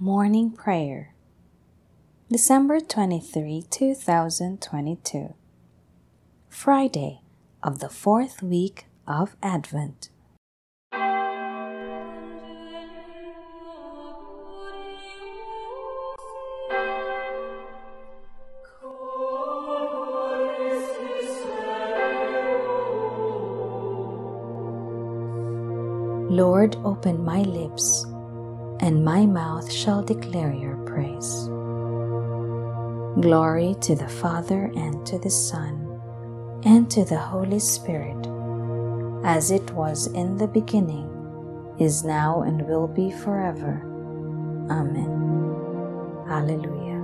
Morning Prayer December 23, 2022 Friday of the fourth week of Advent. Lord, open my lips, and my mouth shall declare your praise. Glory to the Father, and to the Son, and to the Holy Spirit, as it was in the beginning, is now, and will be forever. Amen. Alleluia.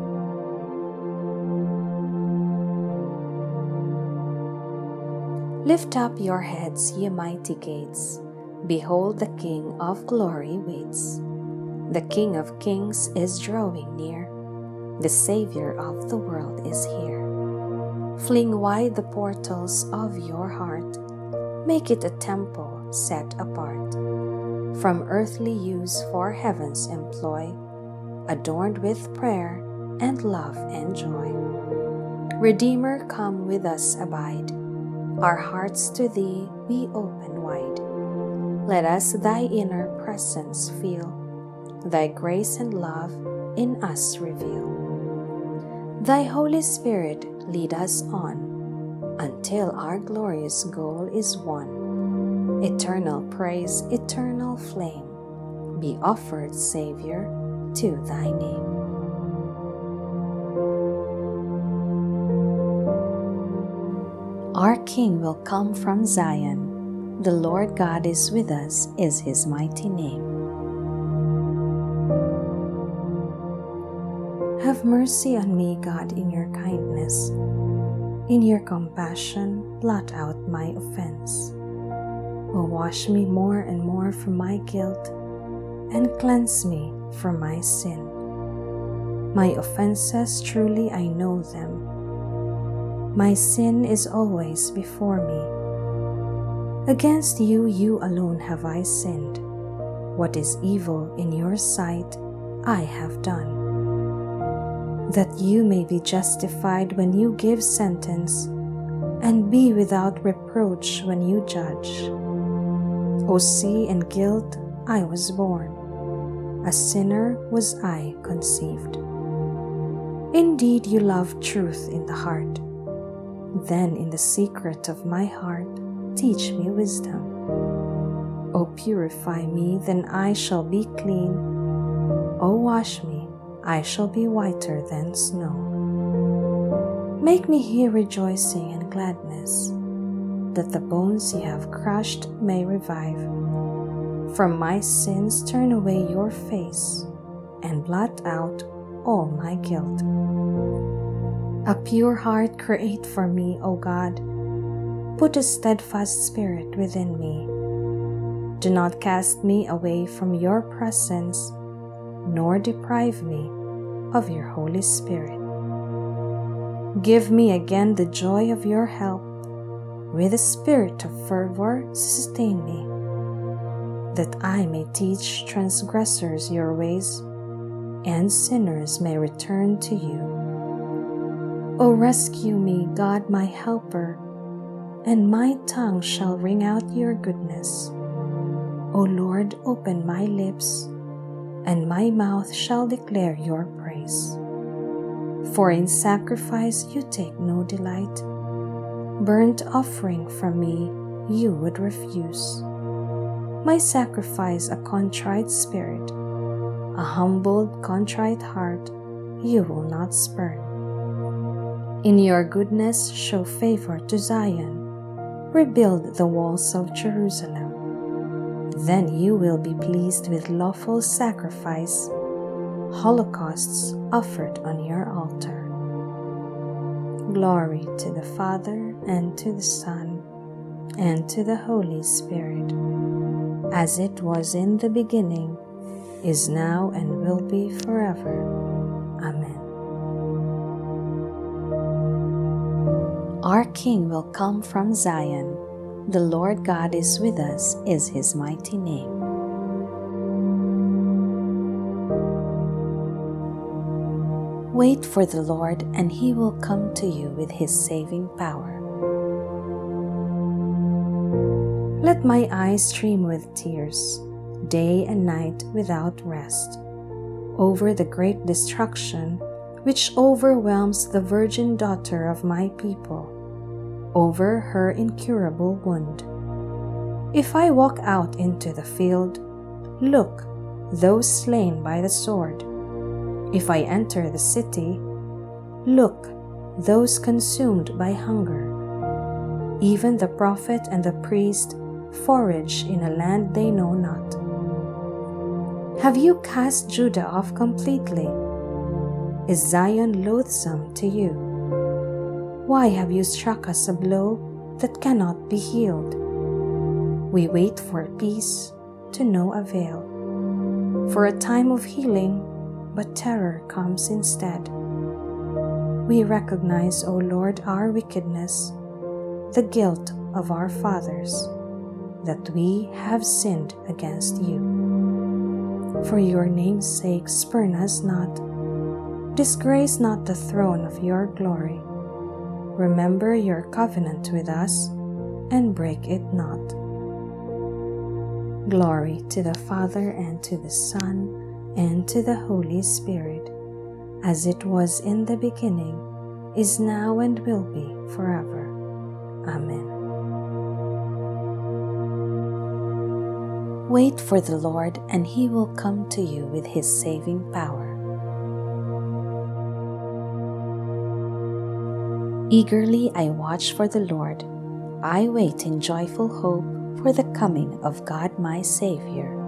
Lift up your heads, ye mighty gates Behold, the King of glory waits. The King of kings is drawing near. The Savior of the world is here. Fling wide the portals of your heart. Make it a temple set apart. From earthly use for heaven's employ, adorned with prayer and love and joy. Redeemer, come with us abide. Our hearts to thee we open wide. Let us thy inner presence feel, thy grace and love in us reveal. Thy Holy Spirit lead us on until our glorious goal is won. Eternal praise, eternal flame be offered, Savior, to thy name. Our King will come from Zion the Lord God is with us, is his mighty name. Have mercy on me, God, in your kindness. In your compassion, blot out my offense. O wash me more and more from my guilt, and cleanse me from my sin. My offenses, truly I know them. My sin is always before me. Against you, you alone have I sinned. What is evil in your sight, I have done. That you may be justified when you give sentence, and be without reproach when you judge. O see and guilt I was born, a sinner was I conceived. Indeed, you love truth in the heart. Then, in the secret of my heart, teach me wisdom. O purify me, then I shall be clean. O wash me, I shall be whiter than snow. Make me hear rejoicing and gladness, that the bones you have crushed may revive. From my sins turn away your face, and blot out all my guilt. A pure heart create for me, O God Put a steadfast spirit within me. Do not cast me away from your presence, nor deprive me of your Holy Spirit. Give me again the joy of your help. With a spirit of fervor, sustain me, that I may teach transgressors your ways, and sinners may return to you. O rescue me, God my helper and my tongue shall ring out your goodness. O Lord, open my lips, and my mouth shall declare your praise. For in sacrifice you take no delight, burnt offering from me you would refuse. My sacrifice a contrite spirit, a humbled, contrite heart you will not spurn. In your goodness show favor to Zion rebuild the walls of Jerusalem. Then you will be pleased with lawful sacrifice, holocausts offered on your altar. Glory to the Father, and to the Son, and to the Holy Spirit, as it was in the beginning, is now, and will be forever. Amen. Our King will come from Zion. The Lord God is with us, is his mighty name. Wait for the Lord, and he will come to you with his saving power. Let my eyes stream with tears, day and night without rest, over the great destruction which overwhelms the virgin daughter of my people, over her incurable wound. If I walk out into the field, look, those slain by the sword. If I enter the city, look, those consumed by hunger. Even the prophet and the priest forage in a land they know not. Have you cast Judah off completely? Is Zion loathsome to you? Why have you struck us a blow that cannot be healed? We wait for peace to no avail, for a time of healing, but terror comes instead. We recognize, O Lord, our wickedness, the guilt of our fathers, that we have sinned against you. For your name's sake, spurn us not Disgrace not the throne of your glory. Remember your covenant with us and break it not. Glory to the Father and to the Son and to the Holy Spirit, as it was in the beginning, is now, and will be forever. Amen. Wait for the Lord, and he will come to you with his saving power. Eagerly I watch for the Lord. I wait in joyful hope for the coming of God my Savior.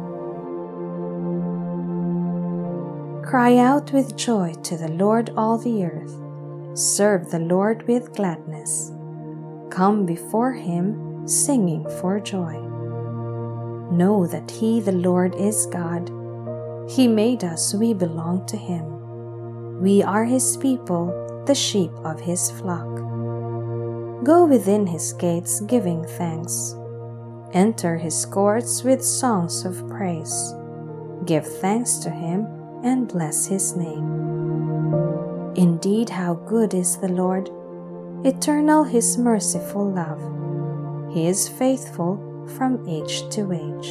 Cry out with joy to the Lord, all the earth. Serve the Lord with gladness. Come before him singing for joy. Know that he, the Lord, is God. He made us, we belong to him. We are his people the sheep of his flock. Go within his gates giving thanks. Enter his courts with songs of praise. Give thanks to him and bless his name. Indeed, how good is the Lord! Eternal his merciful love. He is faithful from age to age.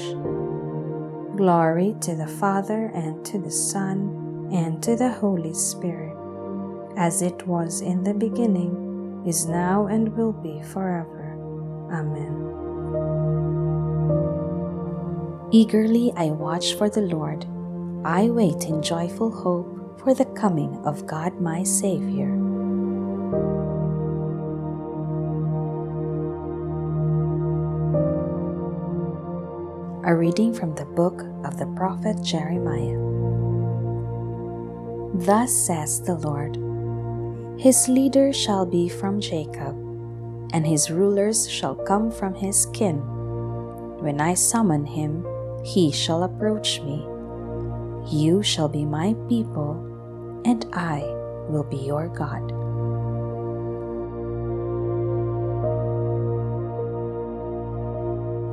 Glory to the Father and to the Son and to the Holy Spirit as it was in the beginning, is now, and will be forever. Amen. Eagerly I watch for the Lord. I wait in joyful hope for the coming of God my Savior. A reading from the book of the prophet Jeremiah. Thus says the Lord his leader shall be from Jacob, and his rulers shall come from his kin. When I summon him, he shall approach me. You shall be my people, and I will be your God.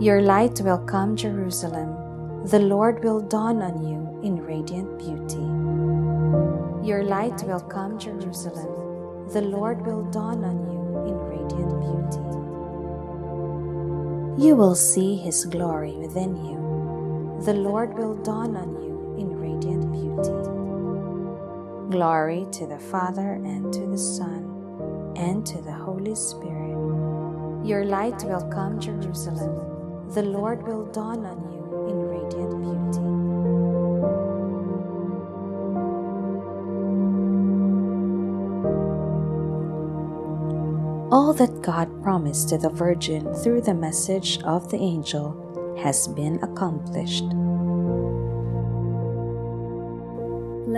Your light will come, Jerusalem. The Lord will dawn on you in radiant beauty. Your light will come, Jerusalem the Lord will dawn on you in radiant beauty. You will see His glory within you. The Lord will dawn on you Glory to the Father and to the Son and to the Holy Spirit. Your light will come, Jerusalem. The Lord will dawn on you in radiant beauty. all that God promised to the Virgin through the message of the angel has been accomplished.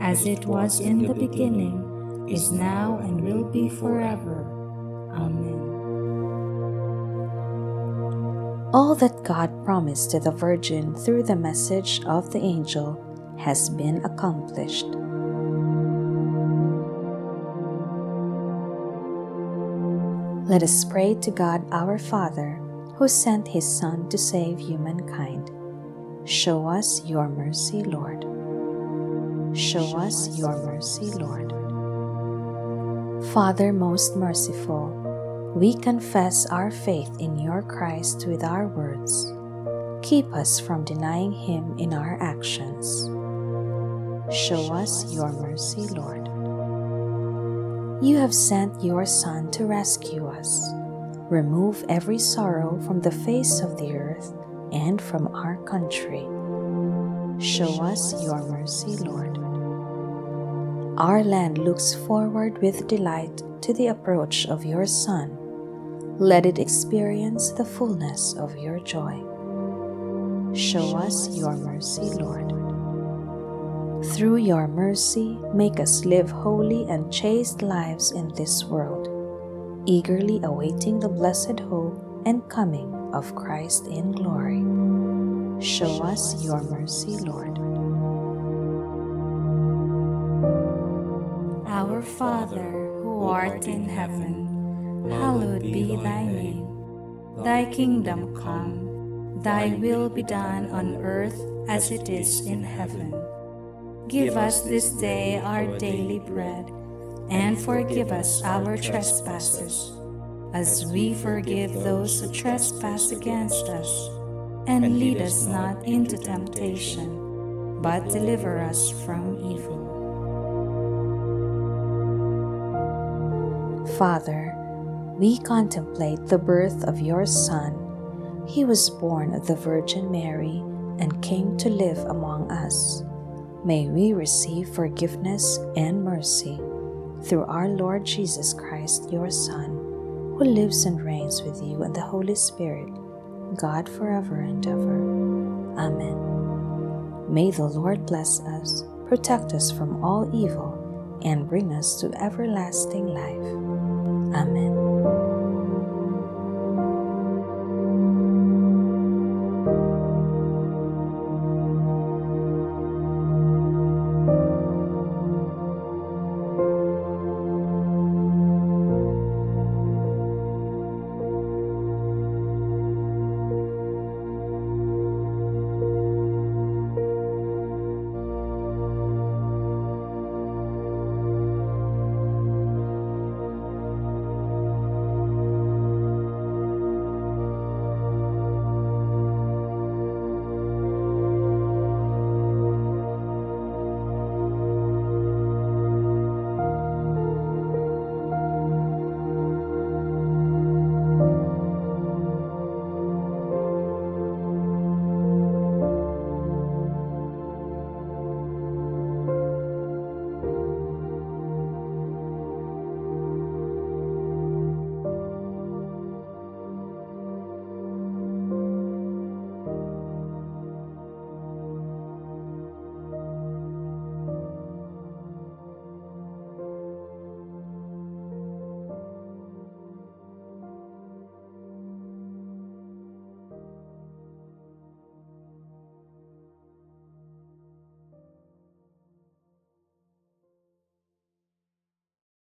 as it was in the beginning, is now, and will be forever. Amen. All that God promised to the Virgin through the message of the angel has been accomplished. Let us pray to God our Father, who sent his Son to save humankind. Show us your mercy, Lord. Show us your mercy, Lord. Father most merciful, we confess our faith in your Christ with our words. Keep us from denying him in our actions. Show us your mercy, Lord. You have sent your Son to rescue us. Remove every sorrow from the face of the earth and from our country. Show us your mercy, Lord. Our land looks forward with delight to the approach of your Son. Let it experience the fullness of your joy. Show us your mercy, Lord. Through your mercy, make us live holy and chaste lives in this world, eagerly awaiting the blessed hope and coming of Christ in glory. Show us your mercy, Lord. Our Father, who art in heaven, hallowed be thy name. Thy kingdom come, thy will be done on earth as it is in heaven. Give us this day our daily bread, and forgive us our trespasses, as we forgive those who trespass against us. And lead us not into temptation, but deliver us from evil. Father, we contemplate the birth of your Son. He was born of the Virgin Mary and came to live among us may we receive forgiveness and mercy through our Lord Jesus Christ, your Son, who lives and reigns with you and the Holy Spirit, God forever and ever. Amen. May the Lord bless us, protect us from all evil, and bring us to everlasting life. Amen.